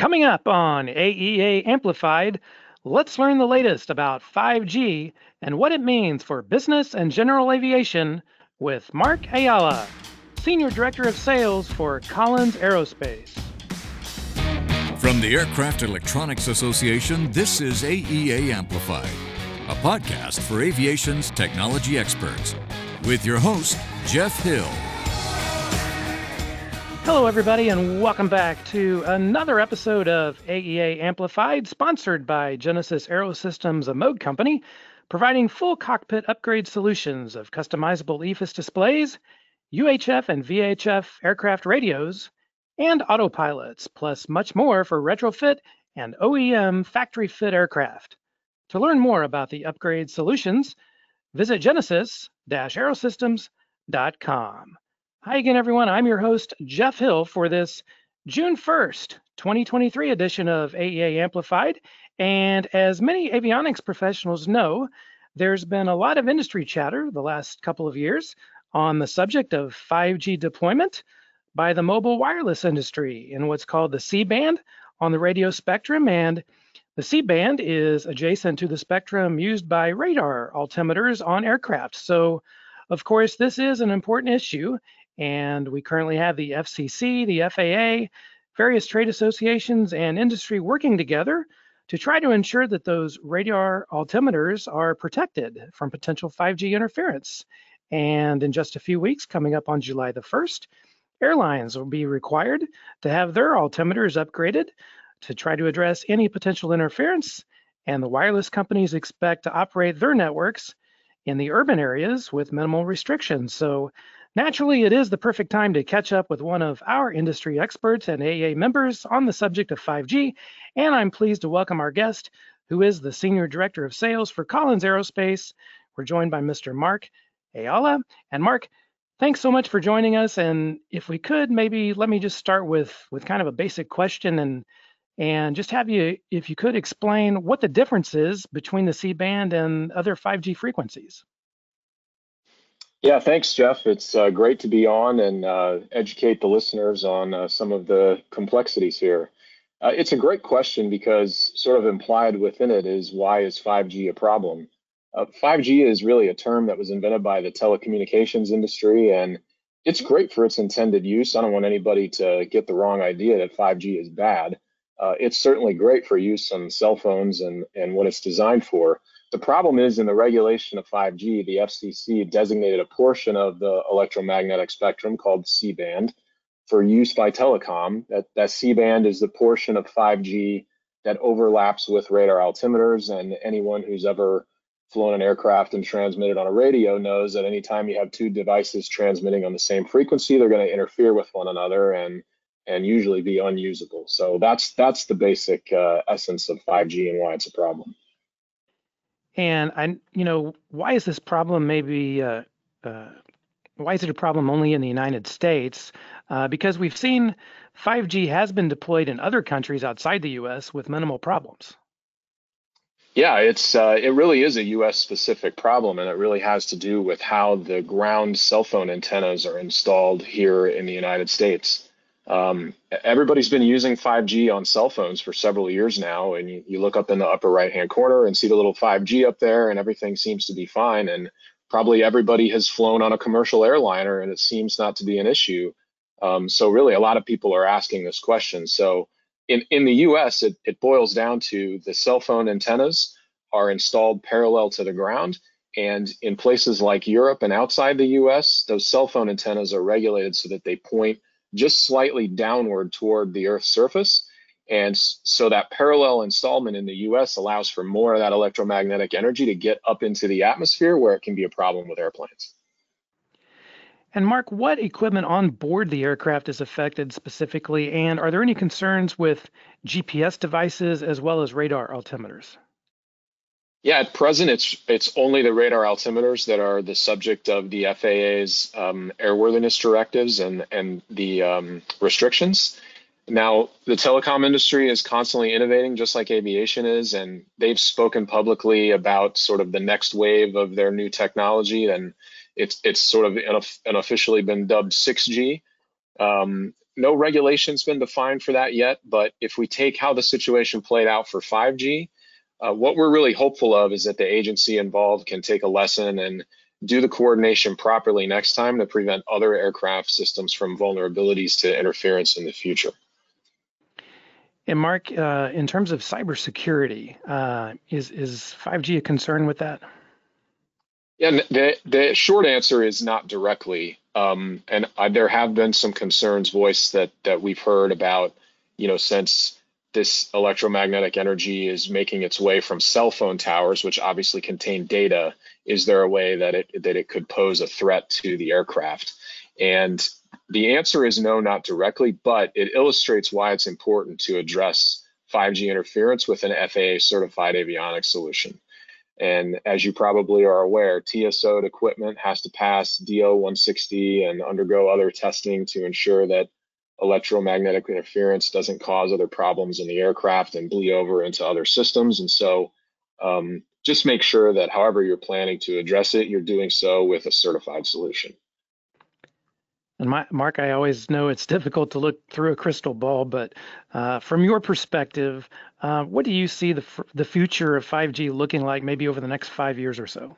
Coming up on AEA Amplified, let's learn the latest about 5G and what it means for business and general aviation with Marc Ayala, Senior Director of Sales for Collins Aerospace. From the Aircraft Electronics Association, this is AEA Amplified, a podcast for aviation's technology experts, with your host, Jeff Hill. Hello, everybody, and welcome back to another episode of AEA Amplified, sponsored by Genesys Aerosystems, a Moog company, providing full cockpit upgrade solutions of customizable EFIS displays, UHF and VHF aircraft radios, and autopilots, plus much more for retrofit and OEM factory fit aircraft. To learn more about the upgrade solutions, visit genesys-aerosystems.com. Hi again, everyone. I'm your host, Jeff Hill, for this June 1st, 2023 edition of AEA Amplified. And as many avionics professionals know, there's been a lot of industry chatter the last couple of years on the subject of 5G deployment by the mobile wireless industry in what's called the C band on the radio spectrum. And the C band is adjacent to the spectrum used by radar altimeters on aircraft. So, of course, this is an important issue and we currently have the FCC, the FAA, various trade associations, and industry working together to try to ensure that those radar altimeters are protected from potential 5G interference. And in just a few weeks, coming up on July the 1st, airlines will be required to have their altimeters upgraded to try to address any potential interference. And the wireless companies expect to operate their networks in the urban areas with minimal restrictions. So Naturally, it is the perfect time to catch up with one of our industry experts and AEA members on the subject of 5G, and I'm pleased to welcome our guest, who is the Senior Director of Sales for Collins Aerospace. We're joined by Mr. Marc Ayala. And Marc, thanks so much for joining us. And if we could, maybe let me just start with, with kind of a basic question and and just have you, if you could explain what the difference is between the C-band and other 5G frequencies. Yeah, thanks, Jeff. It's uh, great to be on and uh, educate the listeners on uh, some of the complexities here. Uh, it's a great question because sort of implied within it is why is 5G a problem? 5G uh, is really a term that was invented by the telecommunications industry and it's great for its intended use. I don't want anybody to get the wrong idea that 5G is bad. Uh, it's certainly great for use on cell phones and, and what it's designed for. The problem is in the regulation of 5G, the FCC designated a portion of the electromagnetic spectrum called C-band for use by telecom. That, that C-band is the portion of 5G that overlaps with radar altimeters, and anyone who's ever flown an aircraft and transmitted on a radio knows that anytime you have two devices transmitting on the same frequency, they're going to interfere with one another and and usually be unusable. So that's that's the basic uh, essence of 5G and why it's a problem. And I, you know, why is this problem maybe, uh, uh, why is it a problem only in the United States? Uh, because we've seen 5G has been deployed in other countries outside the U.S. with minimal problems. Yeah, it's uh, it really is a U.S. specific problem, and it really has to do with how the ground cell phone antennas are installed here in the United States. Um, everybody's been using 5G on cell phones for several years now, and you, you look up in the upper right hand corner and see the little 5G up there, and everything seems to be fine. And probably everybody has flown on a commercial airliner, and it seems not to be an issue. Um, so really, a lot of people are asking this question. So in, in the US, it, it boils down to the cell phone antennas are installed parallel to the ground. And in places like Europe and outside the US, those cell phone antennas are regulated so that they point just slightly downward toward the Earth's surface. And so that parallel installment in the US allows for more of that electromagnetic energy to get up into the atmosphere where it can be a problem with airplanes. And Marc, what equipment on board the aircraft is affected specifically? And are there any concerns with GPS devices as well as radar altimeters? Yeah, at present, it's it's only the radar altimeters that are the subject of the FAA's um, airworthiness directives and and the um, restrictions. Now, the telecom industry is constantly innovating, just like aviation is, and they've spoken publicly about sort of the next wave of their new technology, and it's it's sort of unofficially been dubbed 6G. Um, no regulation's been defined for that yet, but if we take how the situation played out for 5G, uh, what we're really hopeful of is that the agency involved can take a lesson and do the coordination properly next time to prevent other aircraft systems from vulnerabilities to interference in the future. And Marc, uh, in terms of cybersecurity, uh, is is 5G a concern with that? Yeah, the the short answer is not directly. Um, and I, there have been some concerns voiced that that we've heard about, you know, since this electromagnetic energy is making its way from cell phone towers, which obviously contain data. Is there a way that it that it could pose a threat to the aircraft? And the answer is no, not directly, but it illustrates why it's important to address 5G interference with an FAA certified avionics solution. And as you probably are aware, TSO equipment has to pass DO 160 and undergo other testing to ensure that electromagnetic interference doesn't cause other problems in the aircraft and bleed over into other systems. And so um, just make sure that however you're planning to address it, you're doing so with a certified solution. And my, Marc, I always know it's difficult to look through a crystal ball, but uh, from your perspective, uh, what do you see the the future of 5G looking like, maybe over the next five years or so?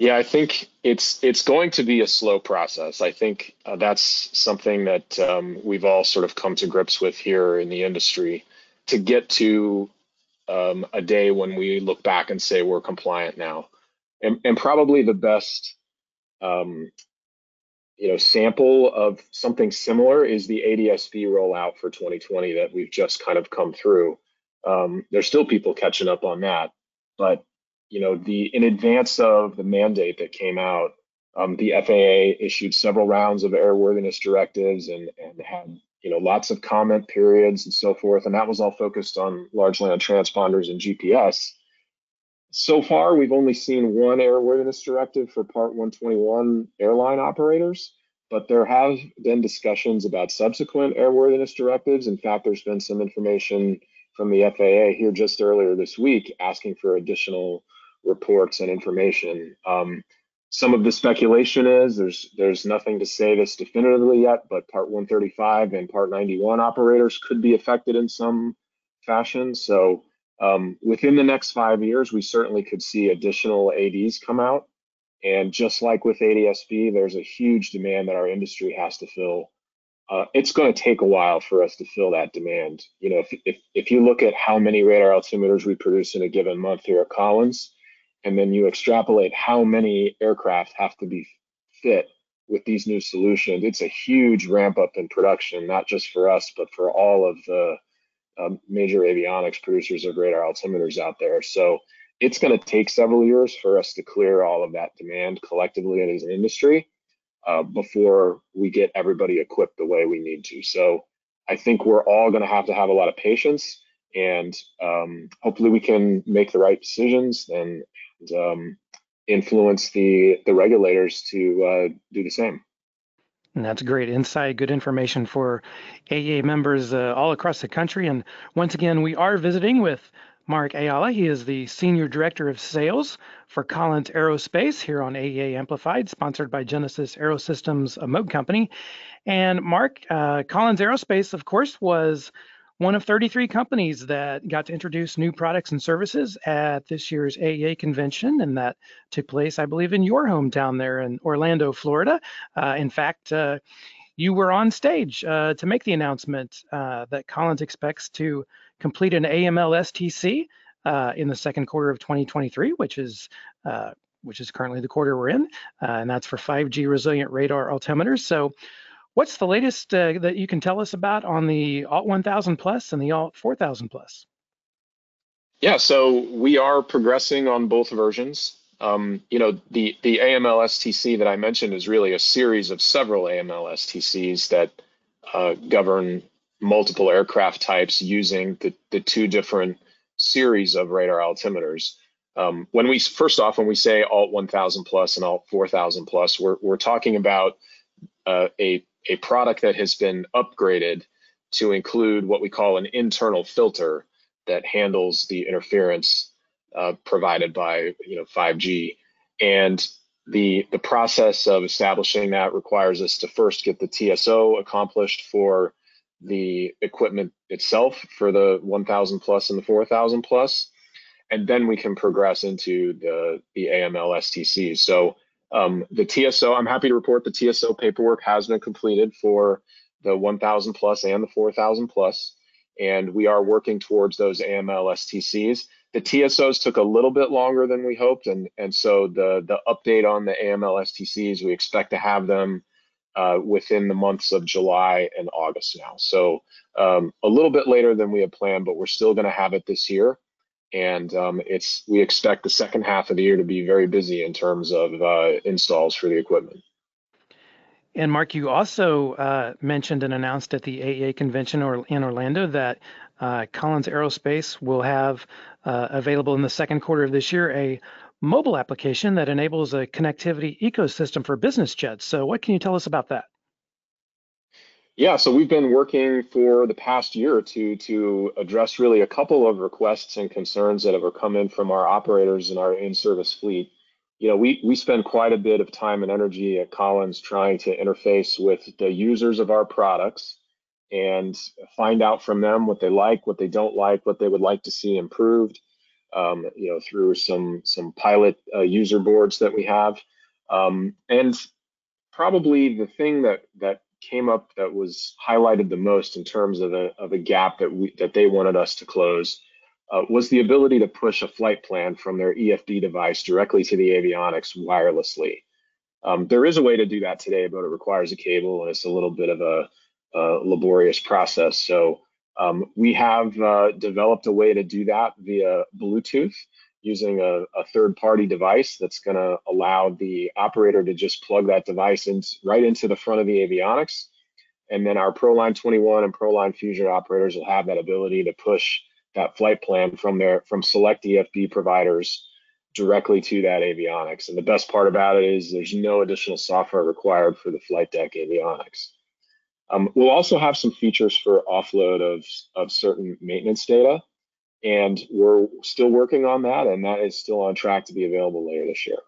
Yeah, I think it's it's going to be a slow process. I think uh, that's something that um, we've all sort of come to grips with here in the industry. To get to um, a day when we look back and say we're compliant now, and, and probably the best um, you know, sample of something similar is the ADS-B rollout for 2020 that we've just kind of come through. Um, there's still people catching up on that, but you know, the in advance of the mandate that came out, um, the FAA issued several rounds of airworthiness directives and and had you know lots of comment periods and so forth, and that was all focused on largely on transponders and GPS. So far, we've only seen one airworthiness directive for Part 121 airline operators, but there have been discussions about subsequent airworthiness directives. In fact, there's been some information from the FAA here just earlier this week asking for additional reports and information. Um, some of the speculation is there's there's nothing to say this definitively yet, but Part 135 and Part 91 operators could be affected in some fashion. So um, within the next five years, we certainly could see additional ADs come out. And just like with ADS-B, there's a huge demand that our industry has to fill. Uh, it's going to take a while for us to fill that demand. You know, if, if, if you look at how many radar altimeters we produce in a given month here at Collins, and then you extrapolate how many aircraft have to be fit with these new solutions, it's a huge ramp up in production, not just for us, but for all of the um, major avionics producers of radar altimeters out there. So it's going to take several years for us to clear all of that demand collectively as an industry uh, before we get everybody equipped the way we need to. So I think we're all going to have to have a lot of patience and um, hopefully we can make the right decisions and, um, influence the the regulators to uh, do the same. And that's great insight, good information for AEA members uh, all across the country. And once again, we are visiting with Marc Ayala. He is the Senior Director of Sales for Collins Aerospace here on AEA Amplified, sponsored by Genesys Aerosystems, a Moog company. And Marc, uh, Collins Aerospace, of course, was one of 33 companies that got to introduce new products and services at this year's AEA convention, and that took place, I believe, in your hometown there in Orlando, Florida. Uh, in fact, uh, you were on stage uh, to make the announcement uh, that Collins expects to complete an AML STC uh, in the second quarter of 2023, which is uh, which is currently the quarter we're in, and that's for 5G resilient radar altimeters. So What's the latest uh, that you can tell us about on the Alt 1000 Plus and the Alt 4000 Plus? Yeah, so we are progressing on both versions. Um, you know, the the AML STC that I mentioned is really a series of several AML STCs that uh, govern multiple aircraft types using the, the two different series of radar altimeters. Um, when we first off, when we say Alt 1000 plus and Alt 4000 plus, we're we're talking about uh, a a product that has been upgraded to include what we call an internal filter that handles the interference uh, provided by you know 5G. And the the process of establishing that requires us to first get the TSO accomplished for the equipment itself for the 1000 plus and the 4000 plus and then we can progress into the the AML STCs. So um, the TSO, I'm happy to report the TSO paperwork has been completed for the 1000 plus and the 4000 plus, and we are working towards those AML STCs. The TSOs took a little bit longer than we hoped, and and so the the update on the AML STCs, we expect to have them uh, within the months of July and August now. So um, a little bit later than we had planned, but we're still going to have it this year and um, it's we expect the second half of the year to be very busy in terms of uh, installs for the equipment. And Marc, you also uh, mentioned and announced at the AEA convention or in Orlando that uh, Collins Aerospace will have uh, available in the second quarter of this year a mobile application that enables a connectivity ecosystem for business jets. So, what can you tell us about that? Yeah, so we've been working for the past year or two to address really a couple of requests and concerns that have come in from our operators in our in-service fleet. You know, we we spend quite a bit of time and energy at Collins trying to interface with the users of our products and find out from them what they like, what they don't like, what they would like to see improved. Um, you know, through some some pilot uh, user boards that we have, um, and probably the thing that that came up that was highlighted the most in terms of a, of a gap that we that they wanted us to close uh, was the ability to push a flight plan from their EFB device directly to the avionics wirelessly. Um, there is a way to do that today, but it requires a cable and it's a little bit of a, a laborious process. So um, we have uh, developed a way to do that via Bluetooth using a, a third-party device that's going to allow the operator to just plug that device in right into the front of the avionics. And then our ProLine 21 and ProLine Fusion operators will have that ability to push that flight plan from their from select EFB providers directly to that avionics. And the best part about it is there's no additional software required for the flight deck avionics. Um, we'll also have some features for offload of, of certain maintenance data and we're still working on that, and that is still on track to be available later this year.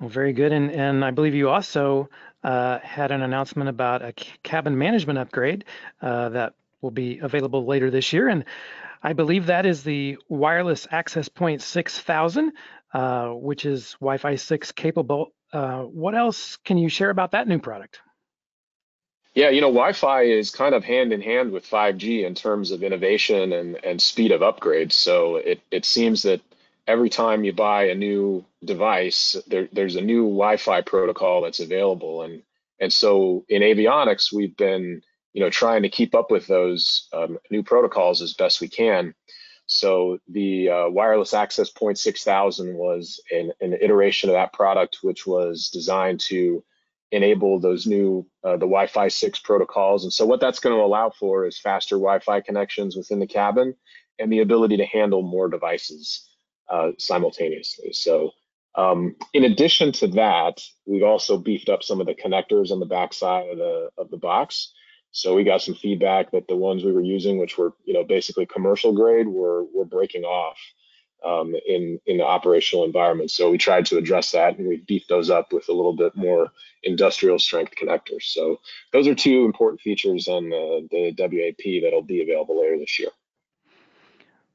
Well, very good. And, and I believe you also uh, had an announcement about a cabin management upgrade uh, that will be available later this year. And I believe that is the wireless access point 6000, uh, which is Wi Fi 6 capable. Uh, what else can you share about that new product? Yeah, you know, Wi-Fi is kind of hand in hand with 5G in terms of innovation and, and speed of upgrades. So it, it seems that every time you buy a new device, there, there's a new Wi-Fi protocol that's available. And and so in avionics, we've been you know trying to keep up with those um, new protocols as best we can. So the uh, wireless access point 6000 was an, an iteration of that product, which was designed to enable those new uh, the Wi-Fi 6 protocols. And so what that's going to allow for is faster Wi-Fi connections within the cabin and the ability to handle more devices uh, simultaneously. So um, in addition to that, we've also beefed up some of the connectors on the backside of the of the box. So we got some feedback that the ones we were using, which were you know basically commercial grade, were were breaking off um, in in the operational environment. So we tried to address that, and we beefed those up with a little bit more industrial strength connectors. So those are two important features on the, the WAP that'll be available later this year.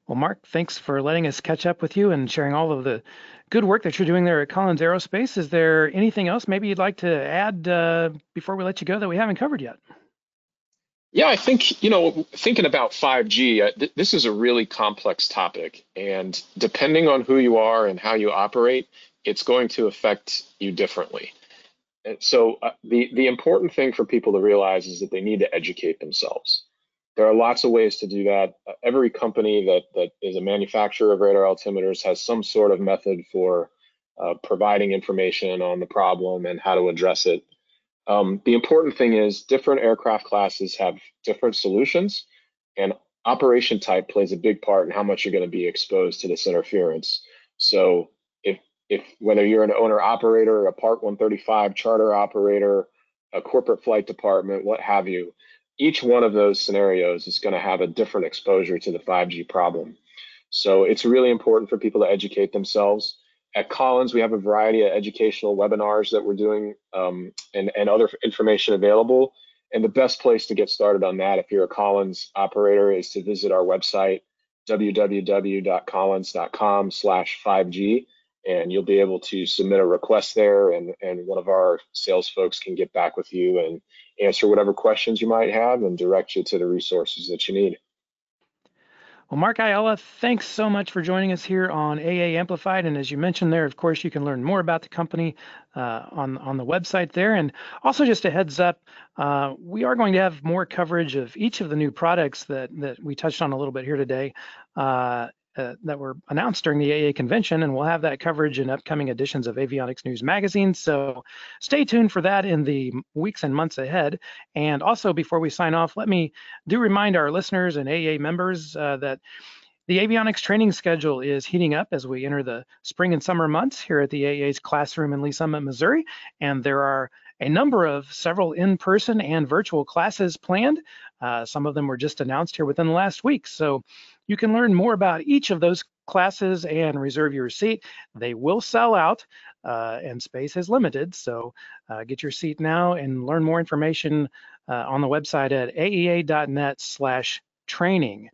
Well, Marc, thanks for letting us catch up with you and sharing all of the good work that you're doing there at Collins Aerospace. Is there anything else maybe you'd like to add uh, before we let you go that we haven't covered yet? Yeah, I think, you know, thinking about 5G, uh, th- this is a really complex topic. And depending on who you are and how you operate, it's going to affect you differently. And so uh, the, the important thing for people to realize is that they need to educate themselves. There are lots of ways to do that. Uh, every company that, that is a manufacturer of radar altimeters has some sort of method for uh, providing information on the problem and how to address it. Um, the important thing is different aircraft classes have different solutions, and operation type plays a big part in how much you're going to be exposed to this interference. So if if whether you're an owner operator, a Part 135 charter operator, a corporate flight department, what have you, each one of those scenarios is going to have a different exposure to the 5G problem. So it's really important for people to educate themselves at Collins, we have a variety of educational webinars that we're doing um, and, and other information available. And the best place to get started on that, if you're a Collins operator, is to visit our website, www.collins.com slash 5G, and you'll be able to submit a request there, and, and one of our sales folks can get back with you and answer whatever questions you might have and direct you to the resources that you need. Well, Marc Ayala, thanks so much for joining us here on AEA Amplified. And as you mentioned there, of course, you can learn more about the company uh, on on the website there. And also, just a heads up, uh, we are going to have more coverage of each of the new products that that we touched on a little bit here today. Uh, uh, that were announced during the AEA convention, and we'll have that coverage in upcoming editions of Avionics News Magazine. So stay tuned for that in the weeks and months ahead. And also, before we sign off, let me do remind our listeners and AEA members uh, that the avionics training schedule is heating up as we enter the spring and summer months here at the AEA's classroom in Lee's Summit, Missouri, and there are a number of several in-person and virtual classes planned. Uh, some of them were just announced here within the last week. So you can learn more about each of those classes and reserve your seat. They will sell out uh, and space is limited. So uh, get your seat now and learn more information uh, on the website at aea.net slash training.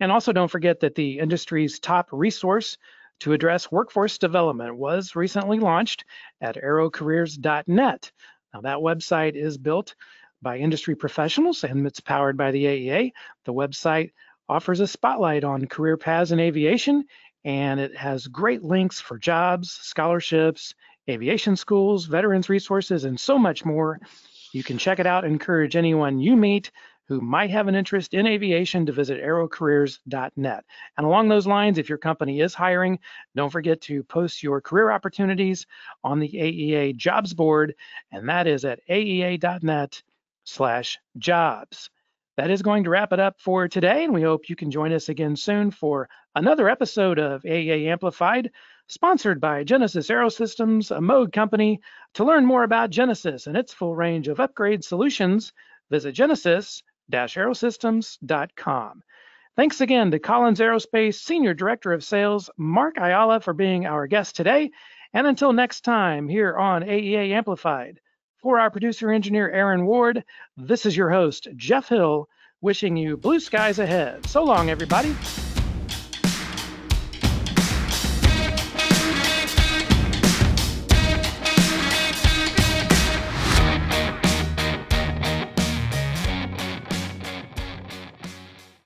And also don't forget that the industry's top resource to address workforce development was recently launched at aerocareers.net. Now that website is built by industry professionals and it's powered by the AEA. The website offers a spotlight on career paths in aviation, and it has great links for jobs, scholarships, aviation schools, veterans resources, and so much more. You can check it out encourage anyone you meet who might have an interest in aviation to visit aerocareers.net. And along those lines, if your company is hiring, don't forget to post your career opportunities on the AEA jobs board, and that is at aea.net slash jobs. That is going to wrap it up for today, and we hope you can join us again soon for another episode of AEA Amplified, sponsored by Genesys Aerosystems, a Moog company. To learn more about Genesys and its full range of upgrade solutions, visit genesys-aerosystems.com. Thanks again to Collins Aerospace Senior Director of Sales, Marc Ayala, for being our guest today. And until next time, here on AEA Amplified, for our producer engineer, Aaron Ward, this is your host, Jeff Hill, wishing you blue skies ahead. So long, everybody.